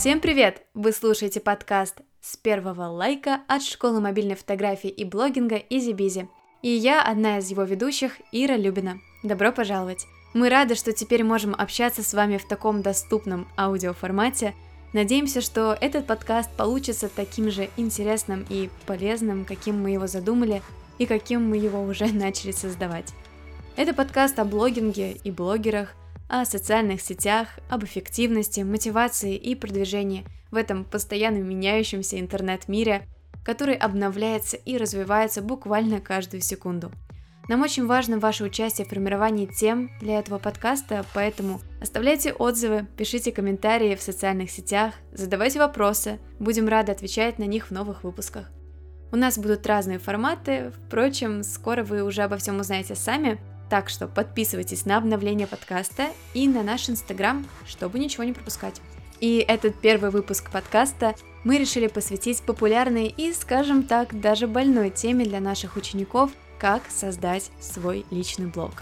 Всем привет! Вы слушаете подкаст с первого лайка от школы мобильной фотографии и блогинга Изи Бизи. И я одна из его ведущих, Ира Любина. Добро пожаловать! Мы рады, что теперь можем общаться с вами в таком доступном аудиоформате. Надеемся, что этот подкаст получится таким же интересным и полезным, каким мы его задумали и каким мы его уже начали создавать. Это подкаст о блогинге и блогерах, о социальных сетях, об эффективности, мотивации и продвижении в этом постоянно меняющемся интернет-мире, который обновляется и развивается буквально каждую секунду. Нам очень важно ваше участие в формировании тем для этого подкаста, поэтому оставляйте отзывы, пишите комментарии в социальных сетях, задавайте вопросы, будем рады отвечать на них в новых выпусках. У нас будут разные форматы, впрочем, скоро вы уже обо всем узнаете сами, так что подписывайтесь на обновление подкаста и на наш инстаграм, чтобы ничего не пропускать. И этот первый выпуск подкаста мы решили посвятить популярной и, скажем так, даже больной теме для наших учеников, как создать свой личный блог.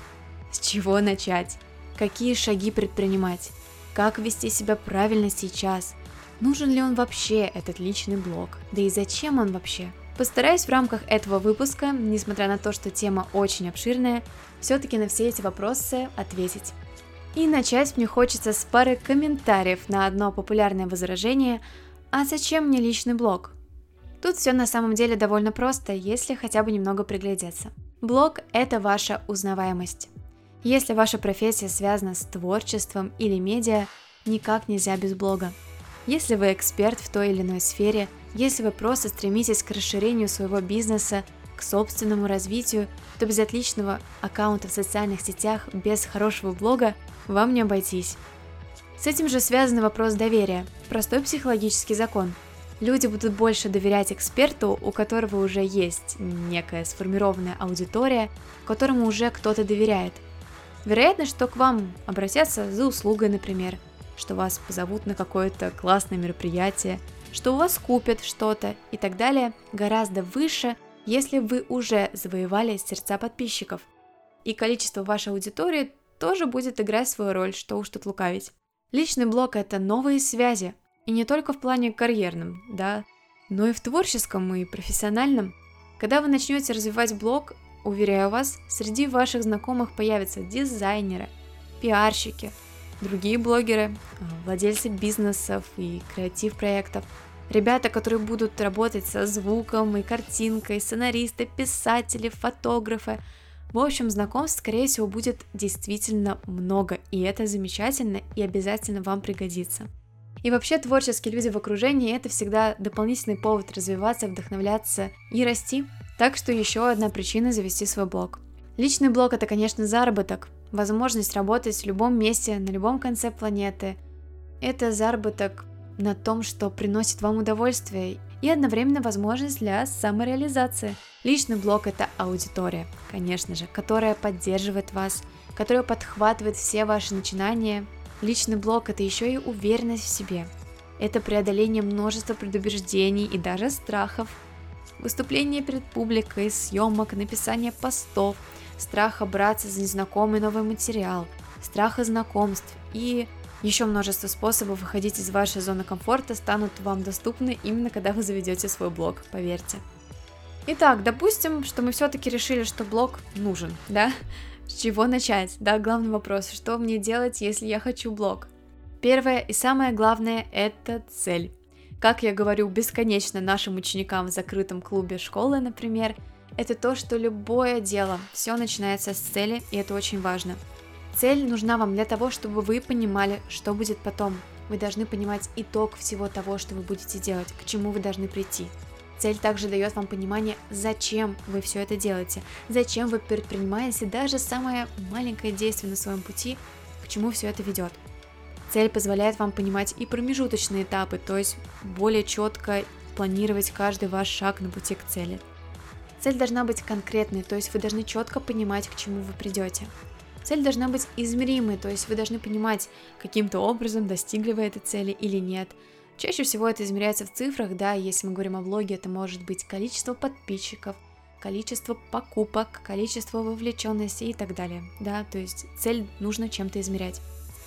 С чего начать? Какие шаги предпринимать? Как вести себя правильно сейчас? Нужен ли он вообще, этот личный блог? Да и зачем он вообще? Постараюсь в рамках этого выпуска, несмотря на то, что тема очень обширная, все-таки на все эти вопросы ответить. И начать мне хочется с пары комментариев на одно популярное возражение «А зачем мне личный блог?» Тут все на самом деле довольно просто, если хотя бы немного приглядеться. Блог – это ваша узнаваемость. Если ваша профессия связана с творчеством или медиа, никак нельзя без блога. Если вы эксперт в той или иной сфере, если вы просто стремитесь к расширению своего бизнеса, к собственному развитию, то без отличного аккаунта в социальных сетях, без хорошего блога вам не обойтись. С этим же связан вопрос доверия, простой психологический закон. Люди будут больше доверять эксперту, у которого уже есть некая сформированная аудитория, которому уже кто-то доверяет. Вероятно, что к вам обратятся за услугой, например, что вас позовут на какое-то классное мероприятие, что у вас купят что-то и так далее, гораздо выше, если вы уже завоевали сердца подписчиков. И количество вашей аудитории тоже будет играть свою роль, что уж тут лукавить. Личный блог – это новые связи, и не только в плане карьерном, да, но и в творческом и профессиональном. Когда вы начнете развивать блог, уверяю вас, среди ваших знакомых появятся дизайнеры, пиарщики – другие блогеры, а, владельцы бизнесов и креатив-проектов, ребята, которые будут работать со звуком и картинкой, сценаристы, писатели, фотографы. В общем, знакомств, скорее всего, будет действительно много, и это замечательно и обязательно вам пригодится. И вообще творческие люди в окружении – это всегда дополнительный повод развиваться, вдохновляться и расти. Так что еще одна причина завести свой блог. Личный блог – это, конечно, заработок, возможность работать в любом месте, на любом конце планеты. Это заработок на том, что приносит вам удовольствие и одновременно возможность для самореализации. Личный блог – это аудитория, конечно же, которая поддерживает вас, которая подхватывает все ваши начинания. Личный блог – это еще и уверенность в себе. Это преодоление множества предубеждений и даже страхов. Выступление перед публикой, съемок, написание постов – страха браться за незнакомый новый материал, страха знакомств и еще множество способов выходить из вашей зоны комфорта станут вам доступны именно когда вы заведете свой блог, поверьте. Итак, допустим, что мы все-таки решили, что блог нужен, да? С чего начать? Да, главный вопрос, что мне делать, если я хочу блог? Первое и самое главное – это цель. Как я говорю бесконечно нашим ученикам в закрытом клубе школы, например, это то, что любое дело, все начинается с цели, и это очень важно. Цель нужна вам для того, чтобы вы понимали, что будет потом. Вы должны понимать итог всего того, что вы будете делать, к чему вы должны прийти. Цель также дает вам понимание, зачем вы все это делаете, зачем вы предпринимаете даже самое маленькое действие на своем пути, к чему все это ведет. Цель позволяет вам понимать и промежуточные этапы, то есть более четко планировать каждый ваш шаг на пути к цели. Цель должна быть конкретной, то есть вы должны четко понимать, к чему вы придете. Цель должна быть измеримой, то есть вы должны понимать, каким-то образом достигли вы этой цели или нет. Чаще всего это измеряется в цифрах, да, если мы говорим о блоге, это может быть количество подписчиков, количество покупок, количество вовлеченности и так далее, да, то есть цель нужно чем-то измерять.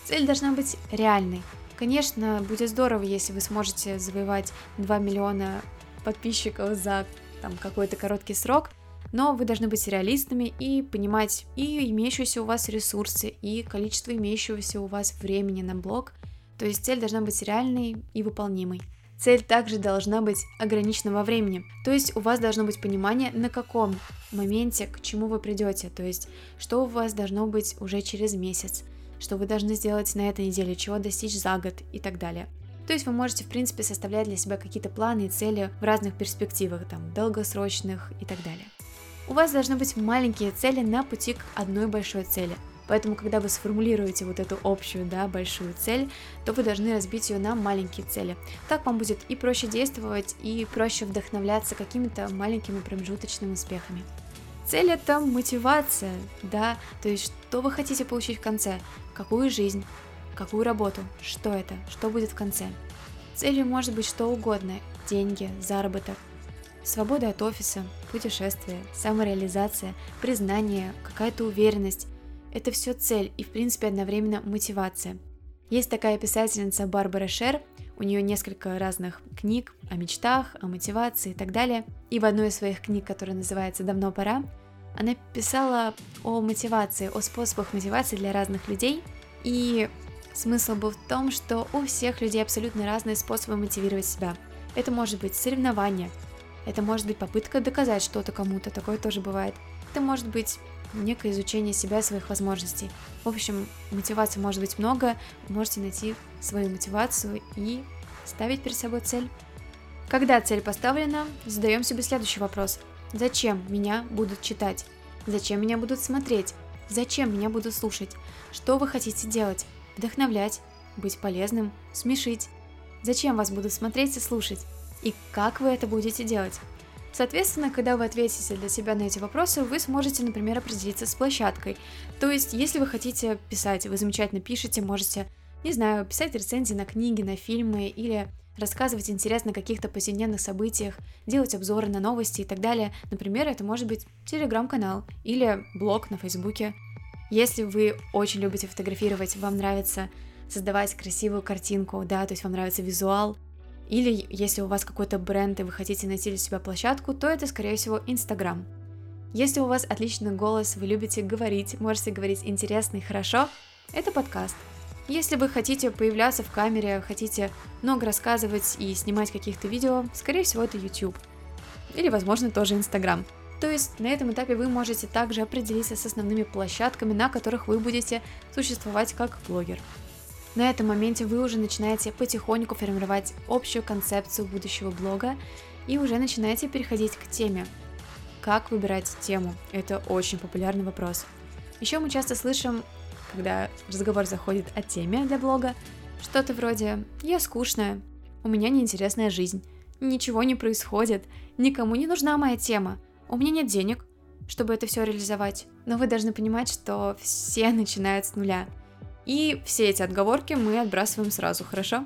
Цель должна быть реальной, Конечно, будет здорово, если вы сможете завоевать 2 миллиона подписчиков за там, какой-то короткий срок, но вы должны быть реалистами и понимать и имеющиеся у вас ресурсы, и количество имеющегося у вас времени на блог. То есть цель должна быть реальной и выполнимой. Цель также должна быть ограничена во времени. То есть у вас должно быть понимание, на каком моменте, к чему вы придете. То есть что у вас должно быть уже через месяц, что вы должны сделать на этой неделе, чего достичь за год и так далее. То есть вы можете, в принципе, составлять для себя какие-то планы и цели в разных перспективах, там, долгосрочных и так далее. У вас должны быть маленькие цели на пути к одной большой цели. Поэтому, когда вы сформулируете вот эту общую, да, большую цель, то вы должны разбить ее на маленькие цели. Так вам будет и проще действовать, и проще вдохновляться какими-то маленькими промежуточными успехами. Цель это мотивация, да, то есть что вы хотите получить в конце, какую жизнь, какую работу, что это, что будет в конце. Целью может быть что угодно, деньги, заработок, свобода от офиса, путешествие, самореализация, признание, какая-то уверенность. Это все цель и в принципе одновременно мотивация. Есть такая писательница Барбара Шер, у нее несколько разных книг о мечтах, о мотивации и так далее. И в одной из своих книг, которая называется «Давно пора», она писала о мотивации, о способах мотивации для разных людей. И смысл был в том, что у всех людей абсолютно разные способы мотивировать себя. Это может быть соревнование, это может быть попытка доказать что-то кому-то, такое тоже бывает. Это может быть некое изучение себя, своих возможностей. В общем, мотивации может быть много, вы можете найти свою мотивацию и ставить перед собой цель. Когда цель поставлена, задаем себе следующий вопрос. Зачем меня будут читать? Зачем меня будут смотреть? Зачем меня будут слушать? Что вы хотите делать? Вдохновлять, быть полезным, смешить. Зачем вас будут смотреть и слушать? И как вы это будете делать? Соответственно, когда вы ответите для себя на эти вопросы, вы сможете, например, определиться с площадкой. То есть, если вы хотите писать, вы замечательно пишете, можете, не знаю, писать рецензии на книги, на фильмы или рассказывать интересно о каких-то повседневных событиях, делать обзоры на новости и так далее. Например, это может быть телеграм-канал или блог на фейсбуке. Если вы очень любите фотографировать, вам нравится создавать красивую картинку, да, то есть вам нравится визуал, или если у вас какой-то бренд и вы хотите найти для себя площадку, то это, скорее всего, Инстаграм. Если у вас отличный голос, вы любите говорить, можете говорить интересно и хорошо, это подкаст – если вы хотите появляться в камере, хотите много рассказывать и снимать каких-то видео, скорее всего это YouTube. Или, возможно, тоже Instagram. То есть на этом этапе вы можете также определиться с основными площадками, на которых вы будете существовать как блогер. На этом моменте вы уже начинаете потихоньку формировать общую концепцию будущего блога и уже начинаете переходить к теме. Как выбирать тему? Это очень популярный вопрос. Еще мы часто слышим когда разговор заходит о теме для блога, что-то вроде «я скучная», «у меня неинтересная жизнь», «ничего не происходит», «никому не нужна моя тема», «у меня нет денег», чтобы это все реализовать. Но вы должны понимать, что все начинают с нуля. И все эти отговорки мы отбрасываем сразу, хорошо?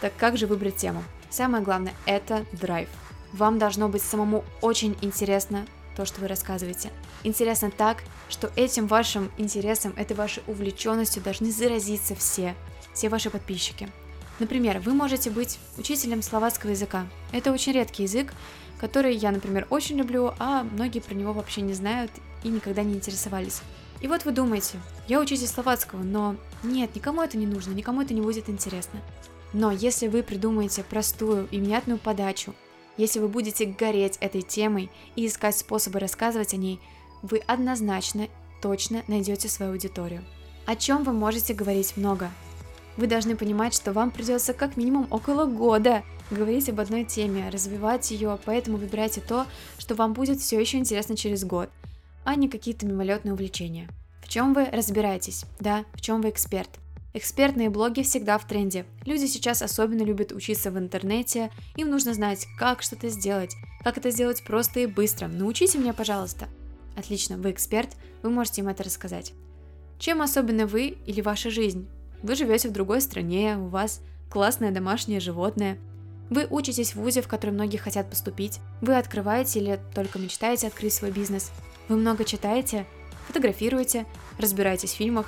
Так как же выбрать тему? Самое главное – это драйв. Вам должно быть самому очень интересно то, что вы рассказываете. Интересно так, что этим вашим интересом, этой вашей увлеченностью должны заразиться все, все ваши подписчики. Например, вы можете быть учителем словацкого языка. Это очень редкий язык, который я, например, очень люблю, а многие про него вообще не знают и никогда не интересовались. И вот вы думаете, я учитель словацкого, но нет, никому это не нужно, никому это не будет интересно. Но если вы придумаете простую и внятную подачу, если вы будете гореть этой темой и искать способы рассказывать о ней, вы однозначно, точно найдете свою аудиторию. О чем вы можете говорить много? Вы должны понимать, что вам придется как минимум около года говорить об одной теме, развивать ее, поэтому выбирайте то, что вам будет все еще интересно через год, а не какие-то мимолетные увлечения. В чем вы разбираетесь, да, в чем вы эксперт – Экспертные блоги всегда в тренде. Люди сейчас особенно любят учиться в интернете, им нужно знать, как что-то сделать, как это сделать просто и быстро. Научите меня, пожалуйста. Отлично, вы эксперт, вы можете им это рассказать. Чем особенно вы или ваша жизнь? Вы живете в другой стране, у вас классное домашнее животное. Вы учитесь в ВУЗе, в который многие хотят поступить. Вы открываете или только мечтаете открыть свой бизнес. Вы много читаете, фотографируете, разбираетесь в фильмах,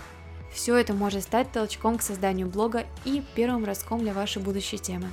Все это может стать толчком к созданию блога и первым ростком для вашей будущей темы.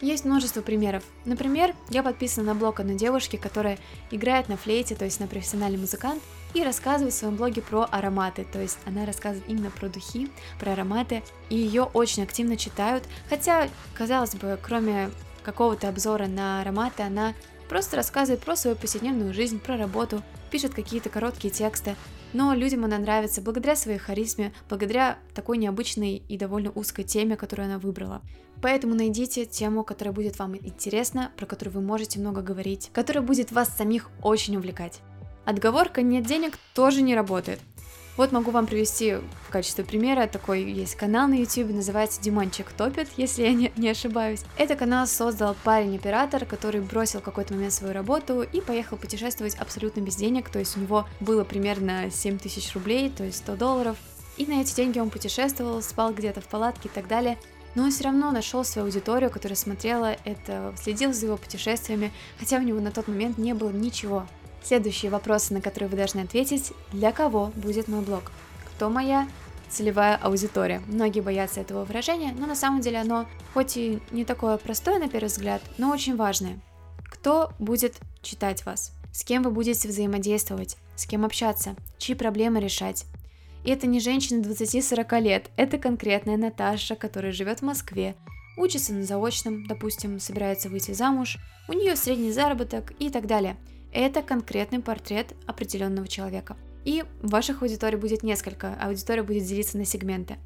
Есть множество примеров. Например, я подписана на блог одной девушки, которая играет на флейте, то есть на профессиональный музыкант, и рассказывает в своем блоге про ароматы, то есть она рассказывает именно про духи, про ароматы, и ее очень активно читают, хотя, казалось бы, кроме какого-то обзора на ароматы, она просто рассказывает про свою повседневную жизнь, про работу, пишет какие-то короткие тексты, но людям она нравится благодаря своей харизме, благодаря такой необычной и довольно узкой теме, которую она выбрала. Поэтому найдите тему, которая будет вам интересна, про которую вы можете много говорить, которая будет вас самих очень увлекать. Отговорка «нет денег» тоже не работает. Вот могу вам привести в качестве примера такой есть канал на YouTube, называется Димончик Топит, если я не, не ошибаюсь. Это канал создал парень-оператор, который бросил в какой-то момент свою работу и поехал путешествовать абсолютно без денег, то есть у него было примерно 7 тысяч рублей, то есть 100 долларов, и на эти деньги он путешествовал, спал где-то в палатке и так далее, но он все равно нашел свою аудиторию, которая смотрела это, следил за его путешествиями, хотя у него на тот момент не было ничего. Следующие вопросы, на которые вы должны ответить. Для кого будет мой блог? Кто моя целевая аудитория? Многие боятся этого выражения, но на самом деле оно хоть и не такое простое на первый взгляд, но очень важное. Кто будет читать вас? С кем вы будете взаимодействовать? С кем общаться? Чьи проблемы решать? И это не женщина 20-40 лет, это конкретная Наташа, которая живет в Москве, учится на заочном, допустим, собирается выйти замуж, у нее средний заработок и так далее – это конкретный портрет определенного человека. И ваших аудиторий будет несколько, аудитория будет делиться на сегменты.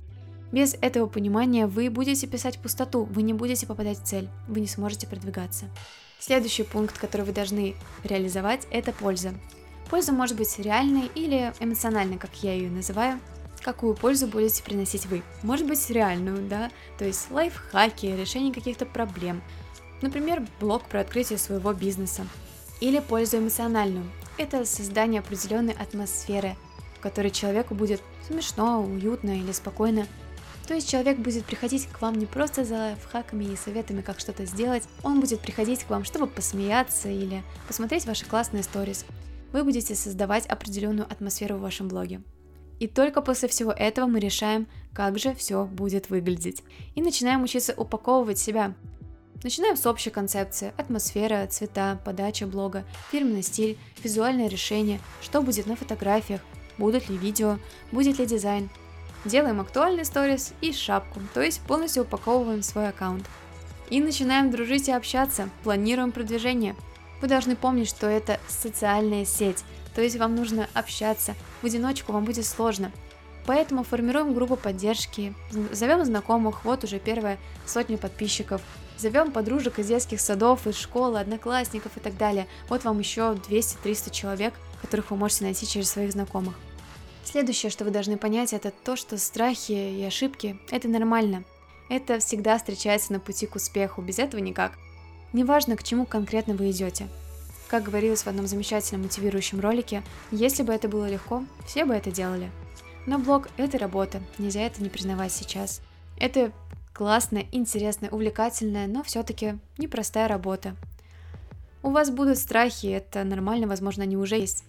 Без этого понимания вы будете писать пустоту, вы не будете попадать в цель, вы не сможете продвигаться. Следующий пункт, который вы должны реализовать, это польза. Польза может быть реальной или эмоциональной, как я ее называю. Какую пользу будете приносить вы? Может быть реальную, да, то есть лайфхаки, решение каких-то проблем. Например, блог про открытие своего бизнеса или пользу эмоциональную. Это создание определенной атмосферы, в которой человеку будет смешно, уютно или спокойно. То есть человек будет приходить к вам не просто за лайфхаками и советами, как что-то сделать, он будет приходить к вам, чтобы посмеяться или посмотреть ваши классные сторис. Вы будете создавать определенную атмосферу в вашем блоге. И только после всего этого мы решаем, как же все будет выглядеть. И начинаем учиться упаковывать себя. Начинаем с общей концепции, атмосфера, цвета, подача блога, фирменный стиль, визуальное решение, что будет на фотографиях, будут ли видео, будет ли дизайн. Делаем актуальный сторис и шапку, то есть полностью упаковываем свой аккаунт. И начинаем дружить и общаться, планируем продвижение. Вы должны помнить, что это социальная сеть, то есть вам нужно общаться, в одиночку вам будет сложно. Поэтому формируем группу поддержки, зовем знакомых, вот уже первая сотня подписчиков, Зовем подружек из детских садов, из школы, одноклассников и так далее. Вот вам еще 200-300 человек, которых вы можете найти через своих знакомых. Следующее, что вы должны понять, это то, что страхи и ошибки – это нормально. Это всегда встречается на пути к успеху, без этого никак. Неважно, к чему конкретно вы идете. Как говорилось в одном замечательном мотивирующем ролике, если бы это было легко, все бы это делали. Но блог – это работа, нельзя это не признавать сейчас. Это классная, интересная, увлекательная, но все-таки непростая работа. У вас будут страхи, это нормально, возможно, они уже есть.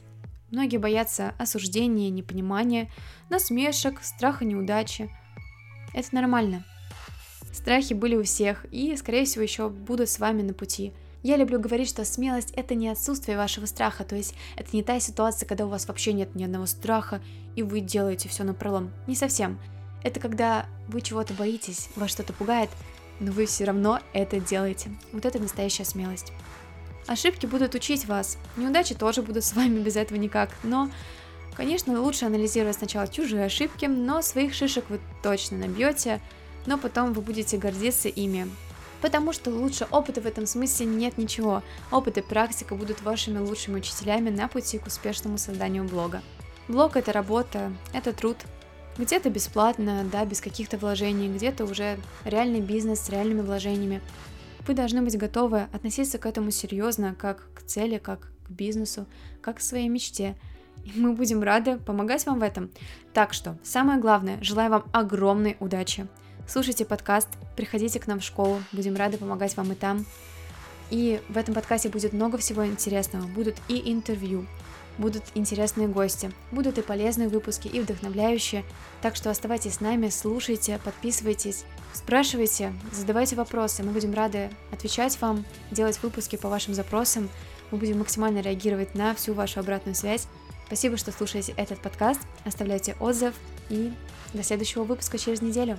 Многие боятся осуждения, непонимания, насмешек, страха неудачи. Это нормально. Страхи были у всех и, скорее всего, еще будут с вами на пути. Я люблю говорить, что смелость – это не отсутствие вашего страха, то есть это не та ситуация, когда у вас вообще нет ни одного страха, и вы делаете все на пролом. Не совсем. Это когда вы чего-то боитесь, вас что-то пугает, но вы все равно это делаете. Вот это настоящая смелость. Ошибки будут учить вас, неудачи тоже будут с вами без этого никак, но, конечно, лучше анализировать сначала чужие ошибки, но своих шишек вы точно набьете, но потом вы будете гордиться ими. Потому что лучше опыта в этом смысле нет ничего. Опыт и практика будут вашими лучшими учителями на пути к успешному созданию блога. Блог это работа, это труд, где-то бесплатно, да, без каких-то вложений, где-то уже реальный бизнес с реальными вложениями. Вы должны быть готовы относиться к этому серьезно, как к цели, как к бизнесу, как к своей мечте. И мы будем рады помогать вам в этом. Так что, самое главное, желаю вам огромной удачи. Слушайте подкаст, приходите к нам в школу, будем рады помогать вам и там. И в этом подкасте будет много всего интересного. Будут и интервью, будут интересные гости, будут и полезные выпуски, и вдохновляющие. Так что оставайтесь с нами, слушайте, подписывайтесь, спрашивайте, задавайте вопросы. Мы будем рады отвечать вам, делать выпуски по вашим запросам. Мы будем максимально реагировать на всю вашу обратную связь. Спасибо, что слушаете этот подкаст. Оставляйте отзыв и до следующего выпуска через неделю.